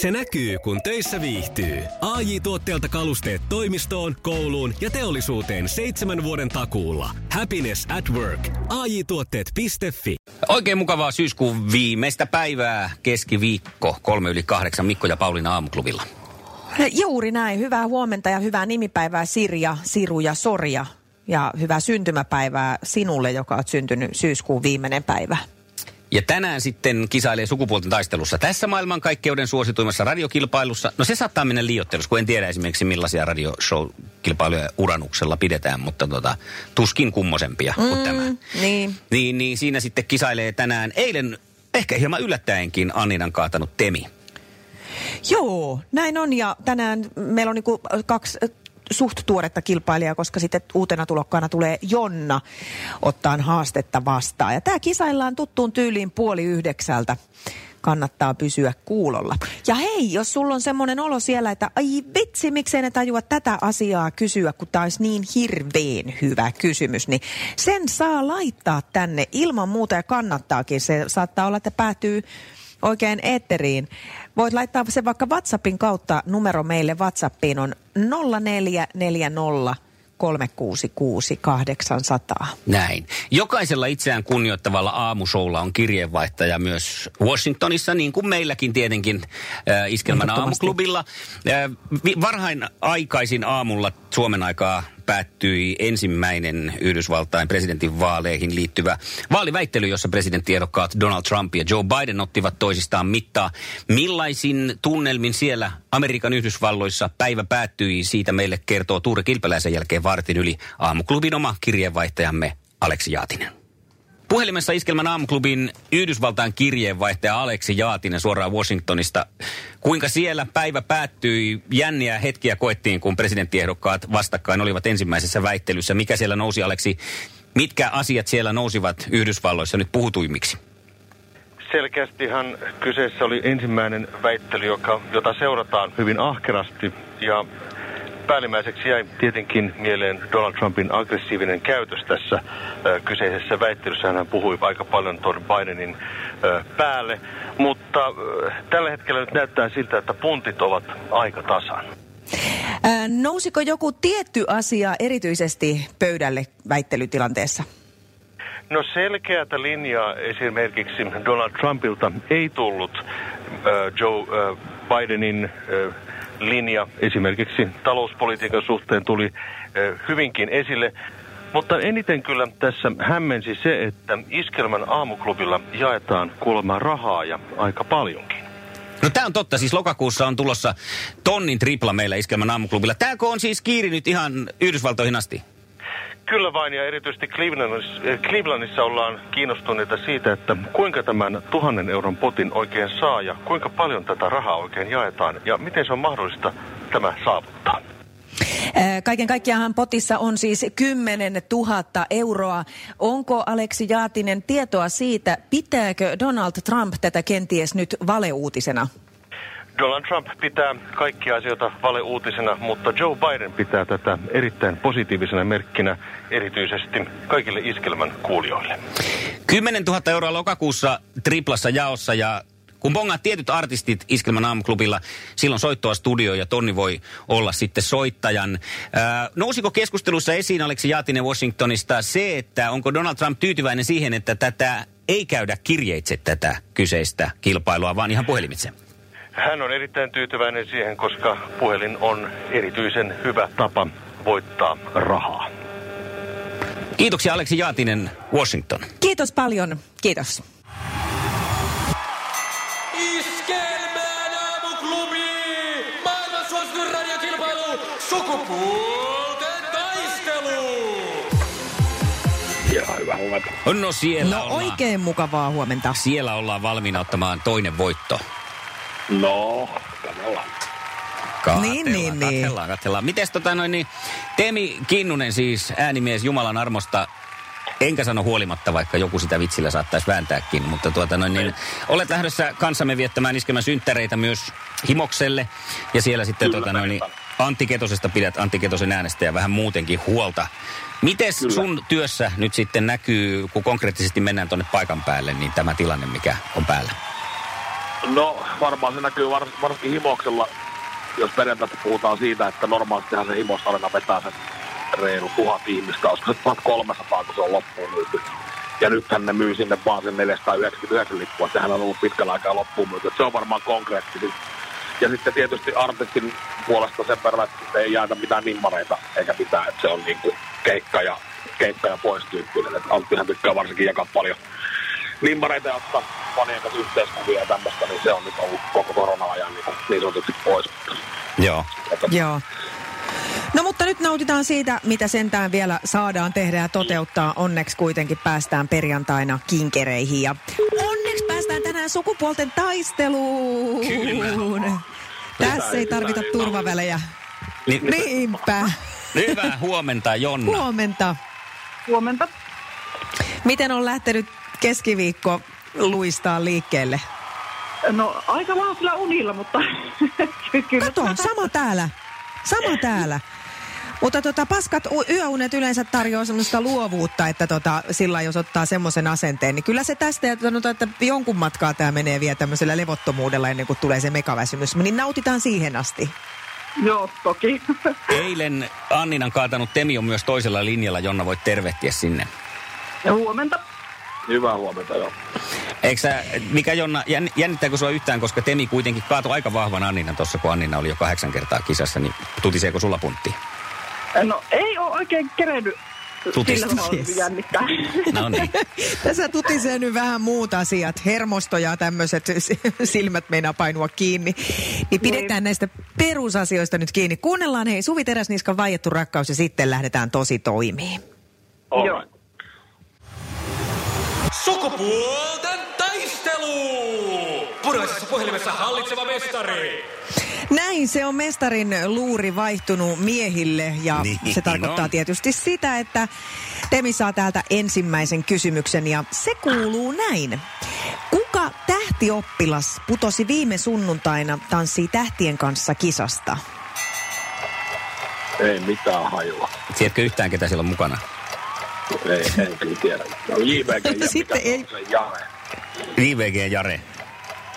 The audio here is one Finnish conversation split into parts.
Se näkyy, kun töissä viihtyy. ai tuotteelta kalusteet toimistoon, kouluun ja teollisuuteen seitsemän vuoden takuulla. Happiness at work. ai tuotteetfi Oikein mukavaa syyskuun viimeistä päivää, keskiviikko, kolme yli kahdeksan, Mikko ja Pauliina aamuklubilla. Juuri näin. Hyvää huomenta ja hyvää nimipäivää Sirja, Siru ja Sorja. Ja hyvää syntymäpäivää sinulle, joka on syntynyt syyskuun viimeinen päivä. Ja tänään sitten kisailee sukupuolten taistelussa tässä maailmankaikkeuden suosituimmassa radiokilpailussa. No se saattaa mennä liiottelussa, kun en tiedä esimerkiksi millaisia radioshow-kilpailuja uranuksella pidetään, mutta tota, tuskin kummosempia mm, kuin tämä. Niin. niin. Niin siinä sitten kisailee tänään eilen ehkä hieman yllättäenkin Anninan kaatanut Temi. Joo, näin on ja tänään meillä on niinku kaksi suht tuoretta kilpailijaa, koska sitten uutena tulokkaana tulee Jonna ottaan haastetta vastaan. Ja tämä kisaillaan tuttuun tyyliin puoli yhdeksältä kannattaa pysyä kuulolla. Ja hei, jos sulla on semmoinen olo siellä, että ai vitsi, miksei ne tajua tätä asiaa kysyä, kun tämä olisi niin hirveän hyvä kysymys, niin sen saa laittaa tänne ilman muuta ja kannattaakin. Se saattaa olla, että päätyy oikein eetteriin. Voit laittaa sen vaikka WhatsAppin kautta. Numero meille WhatsAppiin on 0440 366 800. Näin. Jokaisella itseään kunnioittavalla aamushowlla on kirjeenvaihtaja myös Washingtonissa, niin kuin meilläkin tietenkin äh, Iskelmän aamuklubilla. Äh, varhain aikaisin aamulla Suomen aikaa päättyi ensimmäinen Yhdysvaltain presidentin vaaleihin liittyvä vaaliväittely, jossa presidenttiehdokkaat Donald Trump ja Joe Biden ottivat toisistaan mittaa. Millaisin tunnelmin siellä Amerikan Yhdysvalloissa päivä päättyi, siitä meille kertoo Tuure Kilpeläisen jälkeen vartin yli aamuklubin oma kirjeenvaihtajamme Aleksi Jaatinen. Puhelimessa Iskelmän aamuklubin Yhdysvaltain kirjeenvaihtaja Aleksi Jaatinen suoraan Washingtonista. Kuinka siellä päivä päättyi? Jänniä hetkiä koettiin, kun presidenttiehdokkaat vastakkain olivat ensimmäisessä väittelyssä. Mikä siellä nousi, Aleksi? Mitkä asiat siellä nousivat Yhdysvalloissa nyt puhutuimmiksi? Selkeästihan kyseessä oli ensimmäinen väittely, joka, jota seurataan hyvin ahkerasti. Ja päällimmäiseksi jäi tietenkin mieleen Donald Trumpin aggressiivinen käytös tässä kyseisessä väittelyssä. Hän puhui aika paljon tuon Bidenin päälle, mutta tällä hetkellä nyt näyttää siltä, että puntit ovat aika tasan. Nousiko joku tietty asia erityisesti pöydälle väittelytilanteessa? No selkeätä linjaa esimerkiksi Donald Trumpilta ei tullut äh, Joe äh, Bidenin äh, linja esimerkiksi talouspolitiikan suhteen tuli hyvinkin esille. Mutta eniten kyllä tässä hämmensi se, että Iskelmän aamuklubilla jaetaan kuulemma rahaa ja aika paljonkin. No tämä on totta, siis lokakuussa on tulossa tonnin tripla meillä Iskelmän aamuklubilla. Tämäkö on siis kiiri nyt ihan Yhdysvaltoihin asti? Kyllä vain, ja erityisesti Clevelandissa, eh, Clevelandissa ollaan kiinnostuneita siitä, että kuinka tämän tuhannen euron potin oikein saa ja kuinka paljon tätä rahaa oikein jaetaan ja miten se on mahdollista tämä saavuttaa. Kaiken kaikkiaan potissa on siis 10 000 euroa. Onko Aleksi Jaatinen tietoa siitä, pitääkö Donald Trump tätä kenties nyt valeuutisena? Donald Trump pitää kaikkia asioita valeuutisena, mutta Joe Biden pitää tätä erittäin positiivisena merkkinä erityisesti kaikille iskelmän kuulijoille. 10 000 euroa lokakuussa triplassa jaossa ja kun bongaat tietyt artistit Iskelmän aamuklubilla, silloin soittoa studio ja Tonni voi olla sitten soittajan. Ää, nousiko keskustelussa esiin Aleksi Jaatinen Washingtonista se, että onko Donald Trump tyytyväinen siihen, että tätä ei käydä kirjeitse tätä kyseistä kilpailua, vaan ihan puhelimitse? Hän on erittäin tyytyväinen siihen, koska puhelin on erityisen hyvä tapa voittaa rahaa. Kiitoksia Aleksi Jaatinen, Washington. Kiitos paljon. Kiitos. Iskelmään aamuklubi! Maailman suosituin radiokilpailu! Sukupuolten taistelu! Ja hyvä huomenta. No siellä No ollaan. oikein mukavaa huomenta. Siellä ollaan valmiina ottamaan toinen voitto. No, katsotaan. Katsellaan, Niin, niin, niin. katsellaan, katsellaan. Mites tota noin, niin, Temi Kinnunen siis, äänimies Jumalan armosta, enkä sano huolimatta, vaikka joku sitä vitsillä saattaisi vääntääkin, mutta tuota noin, niin, olet lähdössä kanssamme viettämään iskemän synttäreitä myös Himokselle, ja siellä sitten Kyllä, tota noin, niin. Antti Ketosesta pidät Antti Ketosen äänestä ja vähän muutenkin huolta. Mites Kyllä. sun työssä nyt sitten näkyy, kun konkreettisesti mennään tuonne paikan päälle, niin tämä tilanne, mikä on päällä? No varmaan se näkyy var, varsinkin himoksella, jos perjantaista puhutaan siitä, että normaalistihan se himosarena vetää sen reilu tuhat ihmistä, olisiko se 1300, kun se on loppuun myyty. Ja nythän ne myy sinne vaan sen 499 lippua, sehän on ollut pitkällä aikaa loppuun myyty. Se on varmaan konkreettisesti. Ja sitten tietysti artistin puolesta sen verran, että ei jaeta mitään nimmareita eikä mitään, että se on niinku keikka ja, keikka ja pois tyyppinen. Anttihan tykkää varsinkin jakaa paljon nimmareita ja ottaa fanien kanssa yhteiskuvia ja tämmöistä, niin se on nyt ollut koko korona-ajan niin, niin sanotusti pois. Joo. Että Joo. No mutta nyt nautitaan siitä, mitä sentään vielä saadaan tehdä ja toteuttaa. Onneksi kuitenkin päästään perjantaina kinkereihin ja onneksi päästään tänään sukupuolten taisteluun. Kyllä. Tässä ei tarvita turvavälejä. Niin, Niinpä. Hyvää huomenta, Jonna. Huomenta. Huomenta. Miten on lähtenyt keskiviikko luistaa liikkeelle? No aika vahvilla unilla, mutta kyllä. Kato, sama täällä. Sama täällä. Mutta tota, paskat yöunet yleensä tarjoaa semmoista luovuutta, että tota, sillä jos ottaa semmoisen asenteen, niin kyllä se tästä, ja sanotaan, että jonkun matkaa tämä menee vielä tämmöisellä levottomuudella ennen kuin tulee se megaväsymys, niin nautitaan siihen asti. Joo, toki. Eilen Anninan kaatanut Temi on myös toisella linjalla. Jonna, voit tervehtiä sinne. Ja huomenta. Hyvää huomenta, joo. Eikö sä, mikä Jonna, jänn- jännittääkö sua yhtään, koska Temi kuitenkin kaatoi aika vahvan Anninan tuossa, kun Annina oli jo kahdeksan kertaa kisassa, niin tutiseeko sulla puntti? No ei ole oikein kerennyt Tutista. jännittää. No niin. Tässä tutisee nyt vähän muut asiat, hermosto ja tämmöiset silmät meinaa painua kiinni. Niin pidetään näistä perusasioista nyt kiinni. Kuunnellaan hei Suvi Teräsniskan vaiettu rakkaus ja sitten lähdetään tosi toimiin. Joo. Sukupuolten taistelu! Punaisessa puhelimessa hallitseva mestari. Näin se on mestarin luuri vaihtunut miehille ja Niin se tarkoittaa on. tietysti sitä, että Temi saa täältä ensimmäisen kysymyksen ja se kuuluu näin. Kuka tähtioppilas putosi viime sunnuntaina Tanssii tähtien kanssa kisasta? Ei mitään hajua. Tiedätkö yhtään, ketä siellä on mukana? Ei, en kyllä tiedä. No, JVG ja Sitten ei- Jare. IVG Jare.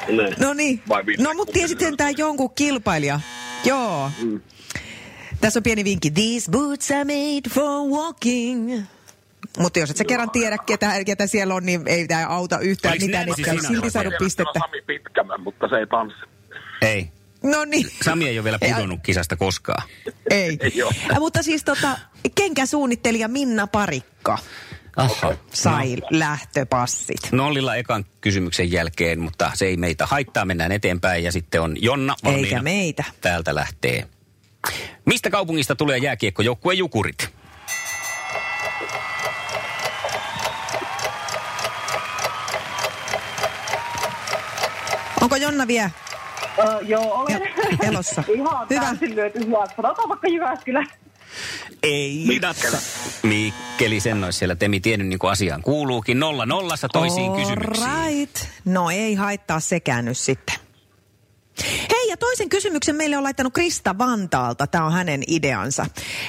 Ne. No niin. No mutta tiesit sentään jonkun kilpailija. Joo. Mm. Tässä on pieni vinkki. These boots are made for walking. Mutta jos et sä kerran tiedä, ketä, ketä siellä on, niin ei tämä auta yhtään Oliko mitään, että ei Sinatra silti saanut pistettä. Sami Pitkämä, mutta se ei tanssi. Ei. No niin. Sami ei ole vielä pudonnut kisasta koskaan. Ei. Äh, Mutta siis tota, kenkäsuunnittelija Minna Parikka Aha. sai lähtöpassit. Nollilla ekan kysymyksen jälkeen, mutta se ei meitä haittaa. Mennään eteenpäin ja sitten on Jonna valmiina. Eikä meitä. Täältä lähtee. Mistä kaupungista tulee jääkiekkojoukkue Jukurit? Onko Jonna vielä? Joo, olen. Ja- elossa. Ihan Hyvä. täysin lyöty. Sanotaan vaikka Jyväskylä. Ei Mikkeli. Mikkeli, sen olisi siellä Temi tiennyt niin kuin asiaan kuuluukin. Nolla nollassa toisiin kysymyksiin. Right. No ei haittaa sekään nyt sitten. Hei, ja toisen kysymyksen meille on laittanut Krista Vantaalta. Tämä on hänen ideansa.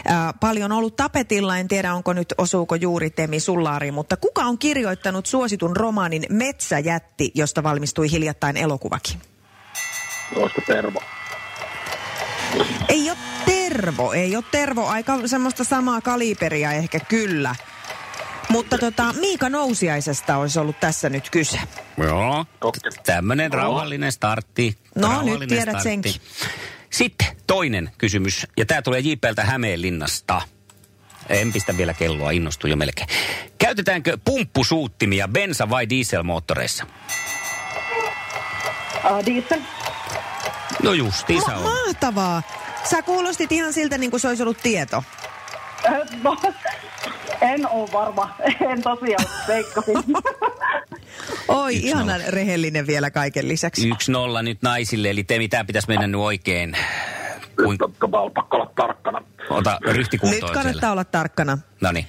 Ää, paljon on ollut tapetilla, en tiedä onko nyt osuuko juuri Temi Sullaari, mutta kuka on kirjoittanut suositun romaanin Metsäjätti, josta valmistui hiljattain elokuvakin? Olisiko Tervo? Ei ole Tervo, ei ole Tervo. Aika semmoista samaa kaliberia ehkä kyllä. Mutta tota, Miika Nousiaisesta olisi ollut tässä nyt kyse. Joo. Toki. Tämmöinen rauhallinen startti. No, rauhallinen nyt tiedät senkin. Sitten toinen kysymys, ja tämä tulee JPltä Hämeenlinnasta. En pistä vielä kelloa, innostuu jo melkein. Käytetäänkö pumppusuuttimia bensa- vai dieselmoottoreissa? Uh, diesel. No justiinsa Ma- on. mahtavaa. Sä kuulostit ihan siltä, niin kuin se olisi ollut tieto. No, en ole varma. En tosiaan veikkasin. Oi, Yksi ihana nolla. rehellinen vielä kaiken lisäksi. Yksi nolla nyt naisille, eli te mitä pitäisi mennä nyt oikein. Kuin, Nyt on on pakko olla tarkkana. ota ryhtikuntoon Nyt kannattaa siellä. olla tarkkana. No niin.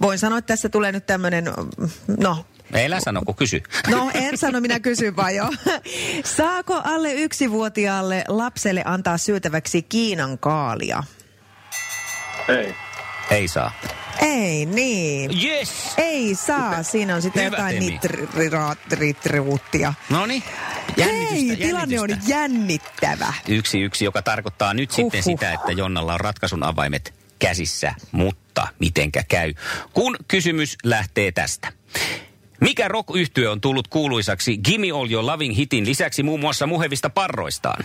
Voin sanoa, että tässä tulee nyt tämmöinen, no, Älä sano, kun kysy. no en sano, minä kysyn vaan jo. Saako alle yksivuotiaalle lapselle antaa syötäväksi Kiinan kaalia? Ei. Ei saa. Ei niin. Yes! Ei saa. Siinä on sitten Hyvä, jotain Temi. nitriruuttia. No niin. Hei, tilanne on jännittävä. Yksi yksi, joka tarkoittaa nyt sitten Huhhuh. sitä, että Jonnalla on ratkaisun avaimet käsissä, mutta mitenkä käy. Kun kysymys lähtee tästä. Mikä rock on tullut kuuluisaksi Gimme All Your Loving hitin lisäksi muun muassa muhevista parroistaan?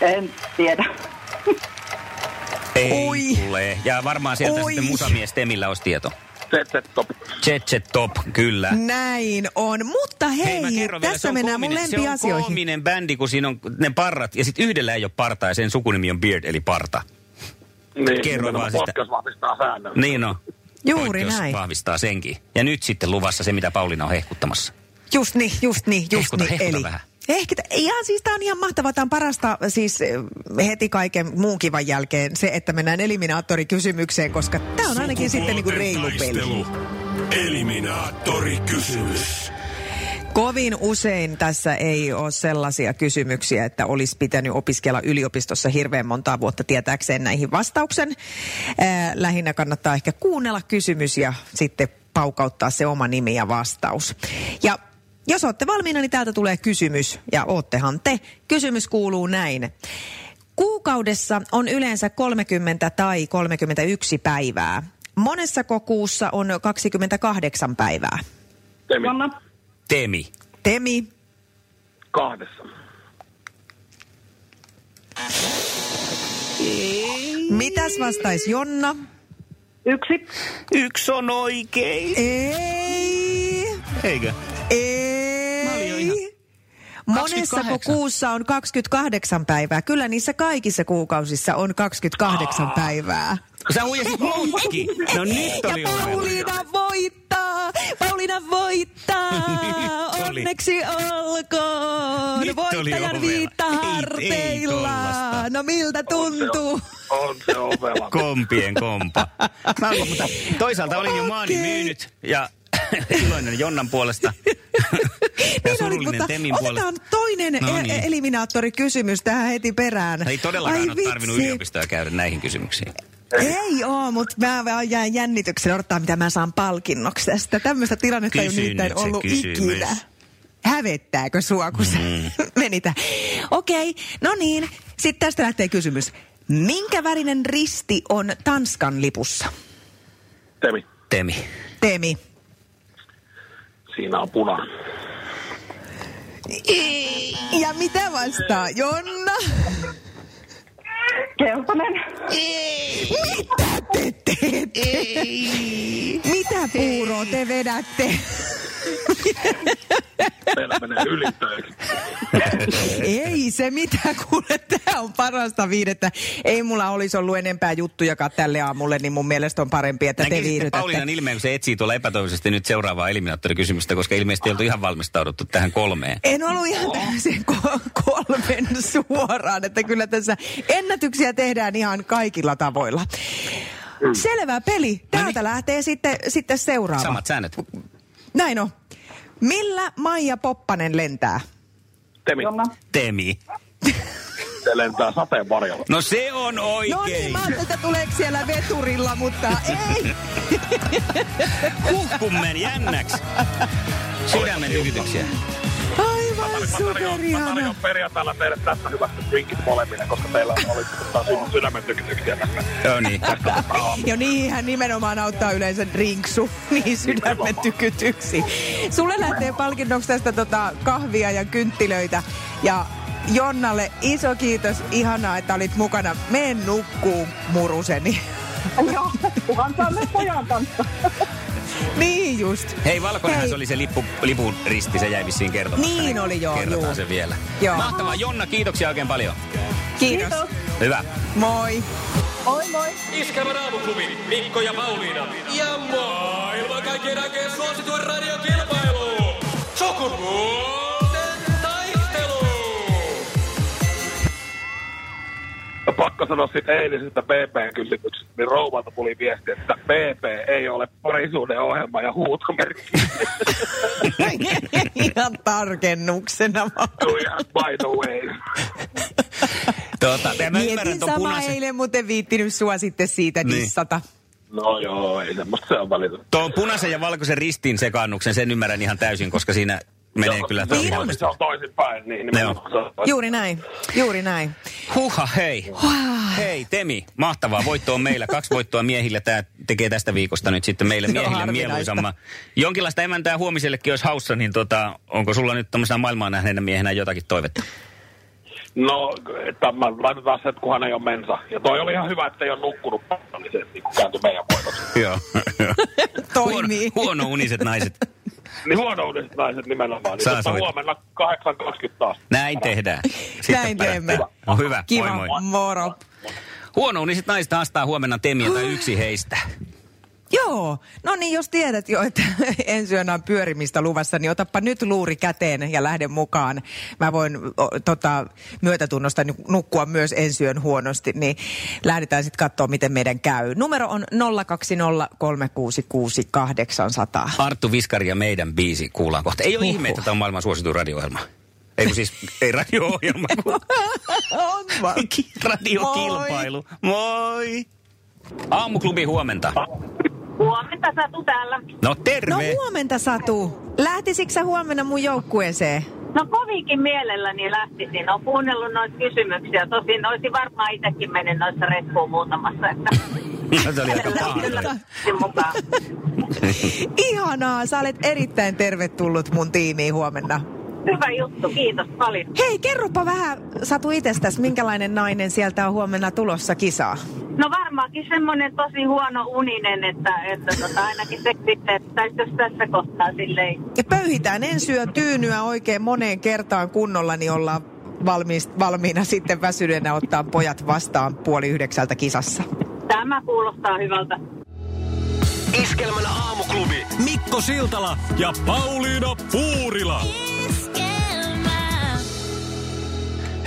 En tiedä. Ei Oi. tule. Ja varmaan sieltä Oi. sitten musamies Temillä olisi tieto. ZZ Top. Top, kyllä. Näin on. Mutta hei, mä kerron vielä, se tässä on mennään mun koominen- Se on lempiasioihin. koominen bändi, kun siinä on ne parrat, ja sitten yhdellä ei ole partaa, ja sen sukunimi on Beard, eli parta. Niin, Kerro vaan sitä. Vahvistaa säännön. Niin on. Juuri Poikkeus näin. vahvistaa senkin. Ja nyt sitten luvassa se, mitä Pauliina on hehkuttamassa. Just niin, just niin, just Hehkuta, niin. hehkuta Eli vähän. Ehkitä, ihan siis tämä on ihan mahtavaa. Tämä on parasta siis eh, heti kaiken muun kivan jälkeen se, että mennään eliminaattorikysymykseen, koska tämä on ainakin sitten niinku reilu peli. Eliminaattorikysymys. Kovin usein tässä ei ole sellaisia kysymyksiä, että olisi pitänyt opiskella yliopistossa hirveän montaa vuotta tietääkseen näihin vastauksen. Ää, lähinnä kannattaa ehkä kuunnella kysymys ja sitten paukauttaa se oma nimi ja vastaus. Ja jos olette valmiina, niin täältä tulee kysymys, ja oottehan te. Kysymys kuuluu näin. Kuukaudessa on yleensä 30 tai 31 päivää. Monessako kuussa on 28 päivää? Temi. Jonna, Temi. Temi, Kahdessa. Mitäs vastaisi Jonna? yksi, Yksi on oikein. Ei. Eikö? Ei. 28. kuussa on 28 päivää? Kyllä niissä kaikissa kuukausissa on 28 päivää. Sä huijasit muutkin. No nyt oli ja ovella. Pauliina voittaa! Pauliina voittaa! Nyt oli. Onneksi olkoon! Nyt oli Voittajan ovella. viitta Ei- ei harteilla! no miltä tuntuu? On se ovela. Kompien kompa. Mä olin, mutta toisaalta olin jo maani myynyt ja iloinen Jonnan puolesta. ja Niin oli, surullinen mutta Temin puolesta. otetaan toinen No no niin. eliminaattorikysymys tähän heti perään. Ei todellakaan Ai ole tarvinnut vitsi. yliopistoa käydä näihin kysymyksiin. Ei oo, mutta mä vaan jään jännityksellä odottaa, mitä mä saan palkinnoksi tästä. Tämmöistä tilannetta ei ole nimittäin ollut kysymys. ikinä. Hävettääkö sua, kun Mm. menitä? Okei, no niin. Sitten tästä lähtee kysymys. Minkä värinen risti on Tanskan lipussa? Temi. Temi. Temi. Siinä on punainen. Ja mitä vastaa Jonna? Keltainen, Mitä te teette? Mitä puuroa te vedätte? Meillä menee ylitöiksi. Ei se mitään, kuule, tämä on parasta viidettä. Ei mulla olisi ollut enempää juttujakaan tälle aamulle, niin mun mielestä on parempi, että te Näkisit viihdytätte. Pauliinan ilmeen, kun se etsii tuolla epätoivoisesti nyt seuraavaa eliminaattorikysymystä, koska ilmeisesti ei oltu ihan valmistauduttu tähän kolmeen. En ollut ihan täysin ko- kolmen suoraan, että kyllä tässä ennätyksiä tehdään ihan kaikilla tavoilla. Selvä peli. Täältä lähtee sitten, sitten seuraava. Samat säännöt. Näin on. Millä Maija Poppanen lentää? Temi. Jonna, Temi. Se lentää sateen varjolla. No se on oikein. No niin, mä ajattelin, että tuleeko siellä veturilla, mutta ei. Huhkummen jännäksi. Sydämen Mä tarjoan superihana. perjantaina teille tästä hyvästä drinkit molemmille, koska teillä oli taas sydämen tykytyksiä tässä. Joo niin. Jo niinhän nimenomaan auttaa yleensä drinksu, niin sydämen tykytyksi. Sulle lähtee palkinnoksi tästä tota kahvia ja kynttilöitä. Ja Jonnalle iso kiitos, ihanaa, että olit mukana. Meen nukkuu, muruseni. joo, kuhan saa myös pojan kanssa. Niin just. Hei, valkoinenhan Hei. se oli se lippu, lipun risti, se jäi vissiin kertomatta. Niin oli, joo, Kerrotaan juu. se vielä. Joo. Mahtavaa. Jonna, kiitoksia oikein paljon. Kiitos. Kiitos. Hyvä. Moi. Moi moi. Iskelmän aamuklubi, Mikko ja Pauliina. Ja maailman kaikkien aikeen pakko sanoa siitä eilisestä BP-kysymyksestä, niin rouvalta tuli viesti, että BP ei ole parisuuden ohjelma ja huutomerkki. Ihan tarkennuksena vaan. Ihan by the way. Tuota, mä ymmärrän Mietin sama punaisen. eilen, mutta en viittinyt sua sitten siitä Niin. dissata. No joo, ei semmoista se on välillä. Tuon punaisen ja valkoisen ristin sekaannuksen, sen ymmärrän ihan täysin, koska siinä menee Joo, kyllä on- huonosti. Se on toisinpäin, niin se on toisin. Juuri näin, juuri näin. Huha, hei. Hei, Temi, mahtavaa. Voitto on meillä. Kaksi voittoa miehillä. Tämä tekee tästä viikosta nyt sitten meille miehille harvinaista. mieluisamman. Jonkinlaista emäntää huomisellekin olisi haussa, niin tota, onko sulla nyt tämmöisenä maailmaa nähneenä miehenä jotakin toivetta? No, että mä laitetaan se, että kunhan ei ole mensa. Ja toi oli ihan hyvä, että ei ole nukkunut paljon, niin se niin kääntyi meidän voitoksi. Joo. Toimii. Huono, huono uniset naiset. Niin huonoudelliset naiset nimenomaan. Niin Saa huomenna 8.20 taas. Näin tehdään. Näin teemme. No hyvä, Kiva, moi moi. moro. Huono uniset naiset haastaa huomenna Temiä tai yksi heistä. Joo, no niin jos tiedät jo, että ensi yönä on pyörimistä luvassa, niin otappa nyt luuri käteen ja lähde mukaan. Mä voin o, tota, myötätunnosta nu- nukkua myös ensi yön huonosti, niin lähdetään sitten katsoa, miten meidän käy. Numero on 020366800. Arttu Viskari ja meidän biisi kuullaan kohta. Ei ole ihme, että tämä on maailman suosituin radio-ohjelma. Ei kun siis, ei radio-ohjelma, kun On vaan. radiokilpailu. Moi! Aamuklubi huomenta. Huomenta Satu täällä. No terve. No huomenta Satu. Lähtisikö sä huomenna mun joukkueeseen? No kovinkin mielelläni lähtisin. Olen kuunnellut noita kysymyksiä. Tosin olisin varmaan itsekin mennyt noissa reskuun muutamassa. Että No, se oli aika paha. Ihanaa, sä olet erittäin tervetullut mun tiimiin huomenna. Hyvä juttu, kiitos paljon. Hei, kerropa vähän Satu itsestäsi, minkälainen nainen sieltä on huomenna tulossa kisaa? No varmaankin semmoinen tosi huono uninen, että, että tota, ainakin se jos tässä kohtaa silleen Ja pöyhitään ensi yö tyynyä oikein moneen kertaan kunnolla, niin ollaan valmiis, valmiina sitten väsyneenä ottaa pojat vastaan puoli yhdeksältä kisassa. Tämä kuulostaa hyvältä. Iskelmän aamuklubi. Mikko Siltala ja Pauliina Puurila.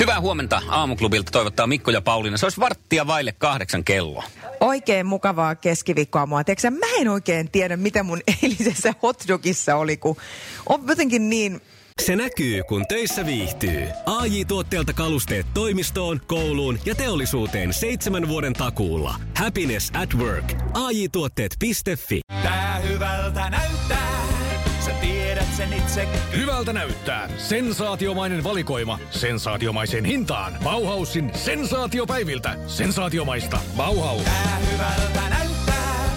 Hyvää huomenta aamuklubilta toivottaa Mikko ja Pauliina. Se olisi varttia vaille kahdeksan kello. Oikein mukavaa keskiviikkoa mua. Tiedätkö, mä en oikein tiedä, mitä mun eilisessä hotdogissa oli, kun on jotenkin niin... Se näkyy, kun töissä viihtyy. ai tuotteelta kalusteet toimistoon, kouluun ja teollisuuteen seitsemän vuoden takuulla. Happiness at work. ai tuotteetfi Tää hyvältä näyttää, sen itse. Hyvältä näyttää. Sensaatiomainen valikoima. Sensaatiomaiseen hintaan. Bauhausin sensaatiopäiviltä. Sensaatiomaista. Bauhaus. Tää hyvältä näyttää.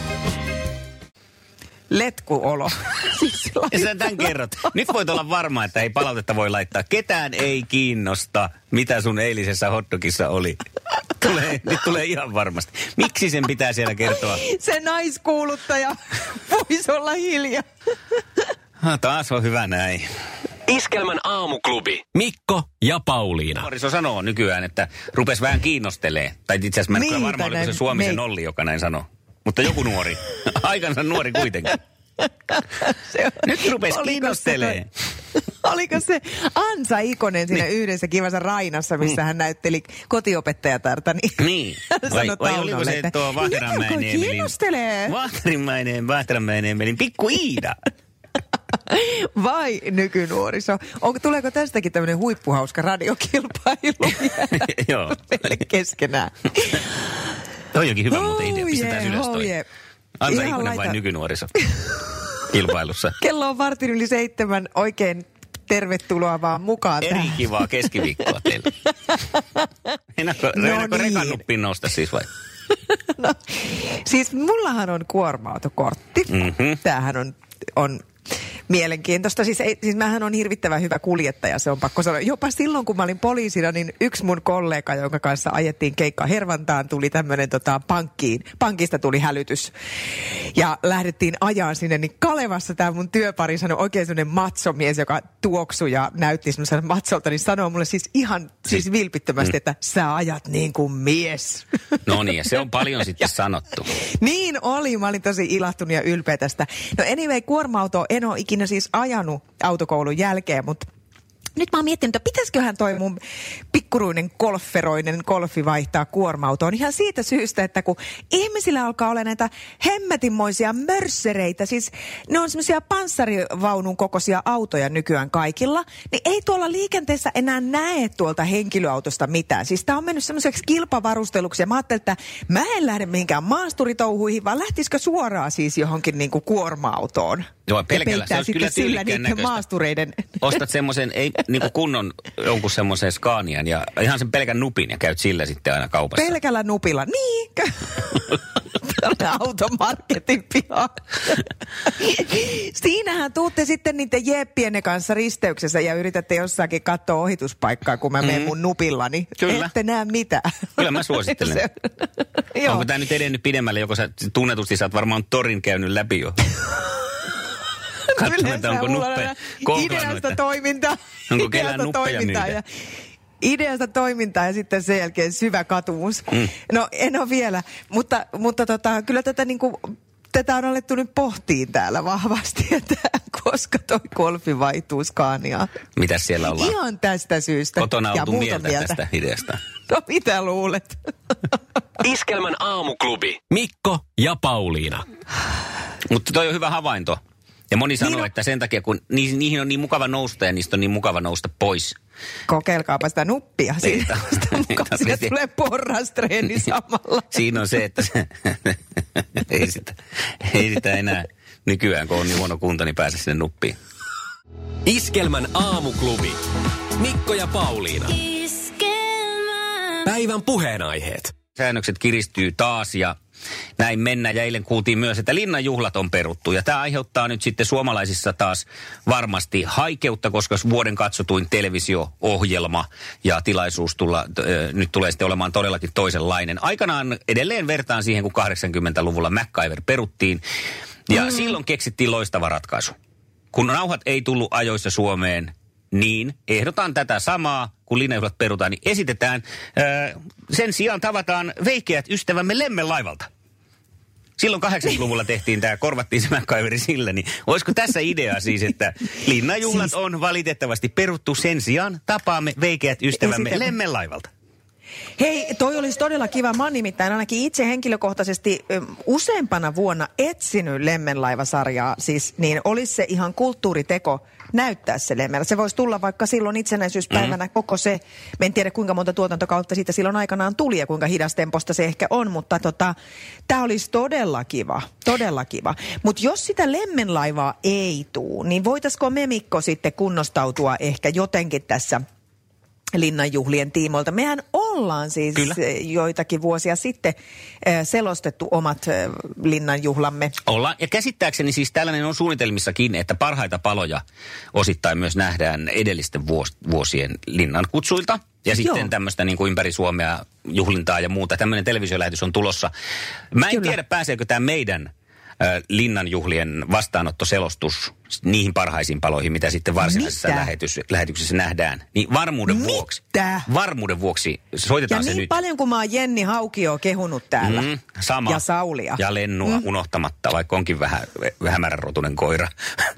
letkuolo. siis Ja sä tämän kerrot. Nyt voit olla varma, että ei palautetta voi laittaa. Ketään ei kiinnosta, mitä sun eilisessä hotdogissa oli. Tulee, nyt tulee ihan varmasti. Miksi sen pitää siellä kertoa? Se naiskuuluttaja voisi olla hiljaa. Ah, taas on hyvä näin. Iskelmän aamuklubi. Mikko ja Pauliina. Nuoriso sanoo nykyään, että rupes vähän kiinnostelee. Tai itse asiassa mä en Niin, niin, varma, oliko se Suomisen me- Olli, joka näin sanoo. Mutta joku nuori. Aikansa nuori kuitenkin. Se on- Nyt rupes Oliko se kiinnostelee. Oliko se Ansa Ikonen siinä niin. yhdessä kivassa Rainassa, missä hän näytteli kotiopettajatarta? Niin, Niin. hän Vai, vai oliko se että, tuo "Nyt Vahteranmäen alkoi Emelin? kiinnostelee. Vahteranmäen Emelin pikku Iida. Vai nykynuoriso? On, tuleeko tästäkin tämmöinen huippuhauska radiokilpailu Joo. meille keskenään? Toi onkin hyvä muuten idea. Oh Pistetään yeah, ylös oh toi. yeah. Ansa Ihan Ikonen vai nykynuoriso? Kilpailussa. Kello on vartin yli seitsemän. Oikein tervetuloa vaan mukaan Eri tähän. kivaa keskiviikkoa teille. Meinaatko, No niin. rekan nuppiin nousta siis vai? No, siis mullahan on kuorma-autokortti. Mhm. Tämähän on, on mielenkiintoista. Siis, ei, siis mähän on hirvittävän hyvä kuljettaja, se on pakko sanoa. Jopa silloin, kun mä olin poliisina, niin yksi mun kollega, jonka kanssa ajettiin keikka Hervantaan, tuli tämmöinen tota, pankkiin. Pankista tuli hälytys. Ja lähdettiin ajaa sinne, niin Kalevassa tämä mun työpari sanoi oikein semmoinen matsomies, joka tuoksui ja näytti semmoiselta matsolta, niin sanoi mulle siis ihan siis vilpittömästi, että sä ajat niin kuin mies. No niin, ja se on paljon sitten sanottu. Niin oli, mä olin tosi ilahtunut ja ylpeä tästä. No anyway, kuorma-auto en ole ikinä siis ajanut autokoulun jälkeen, mutta nyt mä oon miettinyt, että pitäisiköhän toi mun pikkuruinen golferoinen golfi vaihtaa kuorma-autoon ihan siitä syystä, että kun ihmisillä alkaa olla näitä hemmetinmoisia mörssereitä, siis ne on semmoisia panssarivaunun kokoisia autoja nykyään kaikilla, niin ei tuolla liikenteessä enää näe tuolta henkilöautosta mitään. Siis tää on mennyt semmoiseksi kilpavarusteluksi ja mä ajattelin, että mä en lähde mihinkään maasturitouhuihin, vaan lähtisikö suoraan siis johonkin niinku kuorma-autoon. Joo, pelkällä. Se olisi kyllä sillä niiden näköistä. maastureiden. Ostat semmoisen, ei niinku kunnon jonkun semmoisen Scanian ja ihan sen pelkän nupin ja käyt sillä sitten aina kaupassa. Pelkällä nupilla. Niin. Tällainen automarketin piha. Siinähän tuutte sitten niiden jeppienne kanssa risteyksessä ja yritätte jossakin katsoa ohituspaikkaa, kun mä menen mun nupillani. Kyllä. Ette näe mitään. Kyllä mä suosittelen. Se-. Onko tämä nyt edennyt pidemmälle, joko sä tunnetusti sä oot varmaan torin käynyt läpi jo? Yleensä onko nuppeja kohdannut, Ideasta toimintaa. Onko Ideasta kellään nuppeja toimintaa ja Ideasta toimintaa ja sitten sen jälkeen syvä katumus. Mm. No en ole vielä, mutta, mutta tota, kyllä tätä niinku, tätä on alettu nyt pohtiin täällä vahvasti, että koska toi golfi vaihtuu Scaniaan. Mitäs siellä ollaan? Ihan tästä syystä. Kotona ja oltu muuta mieltä tästä ideasta. No mitä luulet? Iskelmän aamuklubi. Mikko ja Pauliina. Mutta toi on hyvä havainto. Ja moni sanoo, Niin että sen takia, kun ni- niihin on niin mukava nousta ja niistä on niin mukava nousta pois. Kokeilkaapa sitä nuppia. Siinä, Ei ta- sitä ei mukaan tarvitse. siitä tulee porrastreeni samalla. Siinä on se, että se, ei, sitä, ei sitä enää nykyään, kun on niin huono kunto, niin pääse sinne nuppiin. Iskelmän aamuklubi. Mikko ja Pauliina. Päivän puheenaiheet. Säännökset kiristyy taas ja näin mennään. Ja eilen kuultiin myös, että linnanjuhlat on peruttu. Ja tämä aiheuttaa nyt sitten suomalaisissa taas varmasti haikeutta, koska vuoden katsotuin televisio-ohjelma ja tilaisuus tulla, ö, nyt tulee sitten olemaan todellakin toisenlainen. Aikanaan edelleen vertaan siihen, kun 80-luvulla MacGyver peruttiin. Ja mm. silloin keksittiin loistava ratkaisu. Kun nauhat ei tullut ajoissa Suomeen, niin ehdotan tätä samaa, kun linjajuhlat perutaan, niin esitetään, ö, sen sijaan tavataan veikeät ystävämme Lemmenlaivalta. Silloin 80-luvulla tehtiin tämä, korvattiin se MacGyveri sillä, niin olisiko tässä idea siis, että linnanjuhlat Siis- on valitettavasti peruttu sen sijaan, tapaamme veikeät ystävämme Esitämme. Lemmenlaivalta. Hei, toi olisi todella kiva. Mä oon nimittäin ainakin itse henkilökohtaisesti useampana vuonna etsinyt Lemmenlaivasarjaa. Siis niin olisi se ihan kulttuuriteko näyttää se Lemmen. Se voisi tulla vaikka silloin itsenäisyyspäivänä mm. koko se. Mä en tiedä kuinka monta tuotantokautta siitä silloin aikanaan tuli ja kuinka hidastemposta se ehkä on, mutta tota, tämä olisi todella kiva. Todella kiva. Mutta jos sitä Lemmenlaivaa ei tuu, niin voitaisiko me Mikko sitten kunnostautua ehkä jotenkin tässä linnanjuhlien tiimoilta. Mehän ollaan siis Kyllä. eh, joitakin vuosia sitten eh, selostettu omat eh, linnanjuhlamme. Ollaan, ja käsittääkseni siis tällainen on suunnitelmissakin, että parhaita paloja osittain myös nähdään edellisten vuos, vuosien linnan kutsuilta. Ja sitten Joo. tämmöistä niin kuin ympäri Suomea juhlintaa ja muuta. Tämmöinen televisiolähetys on tulossa. Mä en Kyllä. tiedä, pääseekö tämä meidän linnanjuhlien vastaanottoselostus niihin parhaisiin paloihin, mitä sitten varsinaisessa Mitä? lähetys, lähetyksessä nähdään. Niin varmuuden Mitä? vuoksi. Varmuuden vuoksi Ja soitetaan se niin nyt. paljon kuin mä oon Jenni Haukio kehunut täällä. Mm, sama. Ja Saulia. Ja lennua mm. unohtamatta, vaikka onkin vähän hämäränrotunen koira.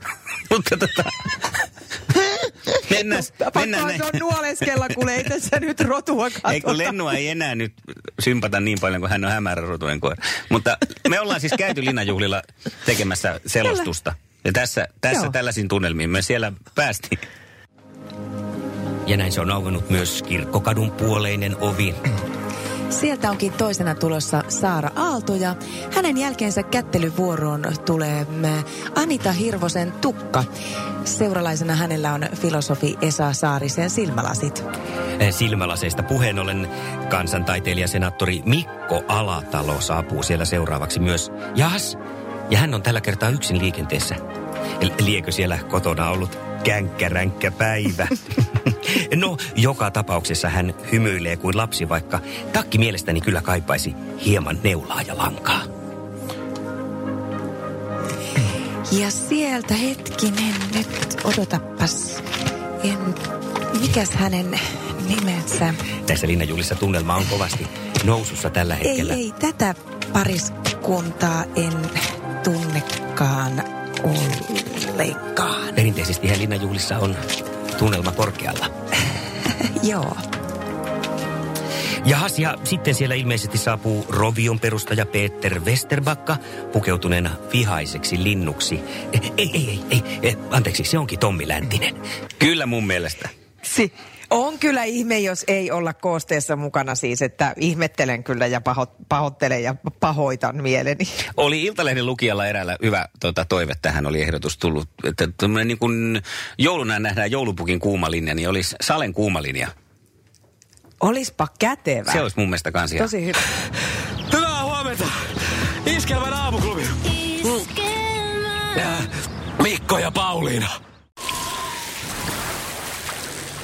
Mutta tota... mennään, mennään näin. se on nuoleskella, kun ei tässä nyt rotua katsota. Ei kun Lennua ei enää nyt sympata niin paljon, kuin hän on hämäränrotunen koira. Mutta me ollaan siis käyty linnanjuhlilla tekemässä selostusta. Ja tässä, tässä Joo. tällaisiin tunnelmiin me siellä päästiin. Ja näin se on auennut myös kirkkokadun puoleinen ovi. Sieltä onkin toisena tulossa Saara Aalto ja hänen jälkeensä kättelyvuoroon tulee Anita Hirvosen tukka. Seuralaisena hänellä on filosofi Esa Saarisen silmälasit. Silmälaseista puheen ollen kansantaiteilija senaattori Mikko Alatalo saapuu siellä seuraavaksi myös. Jas, ja hän on tällä kertaa yksin liikenteessä. Liekö siellä kotona ollut känkkäränkkä päivä? no, joka tapauksessa hän hymyilee kuin lapsi, vaikka takki mielestäni kyllä kaipaisi hieman neulaa ja lankaa. Ja sieltä hetkinen nyt, odotapas. En, mikäs hänen nimensä? Tässä Linnanjuhlissa tunnelma on kovasti nousussa tällä Ei, hetkellä. ei, tätä pariskuntaa en tunnekaan ollenkaan. Perinteisesti Linnanjuhlissa on tunnelma korkealla. Joo. Jahas, ja sitten siellä ilmeisesti saapuu Rovion perustaja Peter Westerbakka pukeutuneena vihaiseksi linnuksi. Ei, ei, ei, ei, ei, anteeksi, se onkin Tommi Läntinen. Kyllä mun mielestä. Si- on kyllä ihme, jos ei olla koosteessa mukana siis, että ihmettelen kyllä ja paho- pahoittelen ja pahoitan mieleni. Oli Iltalehden lukijalla eräällä hyvä tota, toive, tähän oli ehdotus tullut, että niin kuin jouluna nähdään joulupukin kuumalinja, niin olisi Salen kuumalinja. Olispa kätevä. Se olisi mun mielestä kans ihan. Tosi hyvä. Hyvää huomenta! Iskelmän aamuklubi. Äh, Mikko ja Pauliina.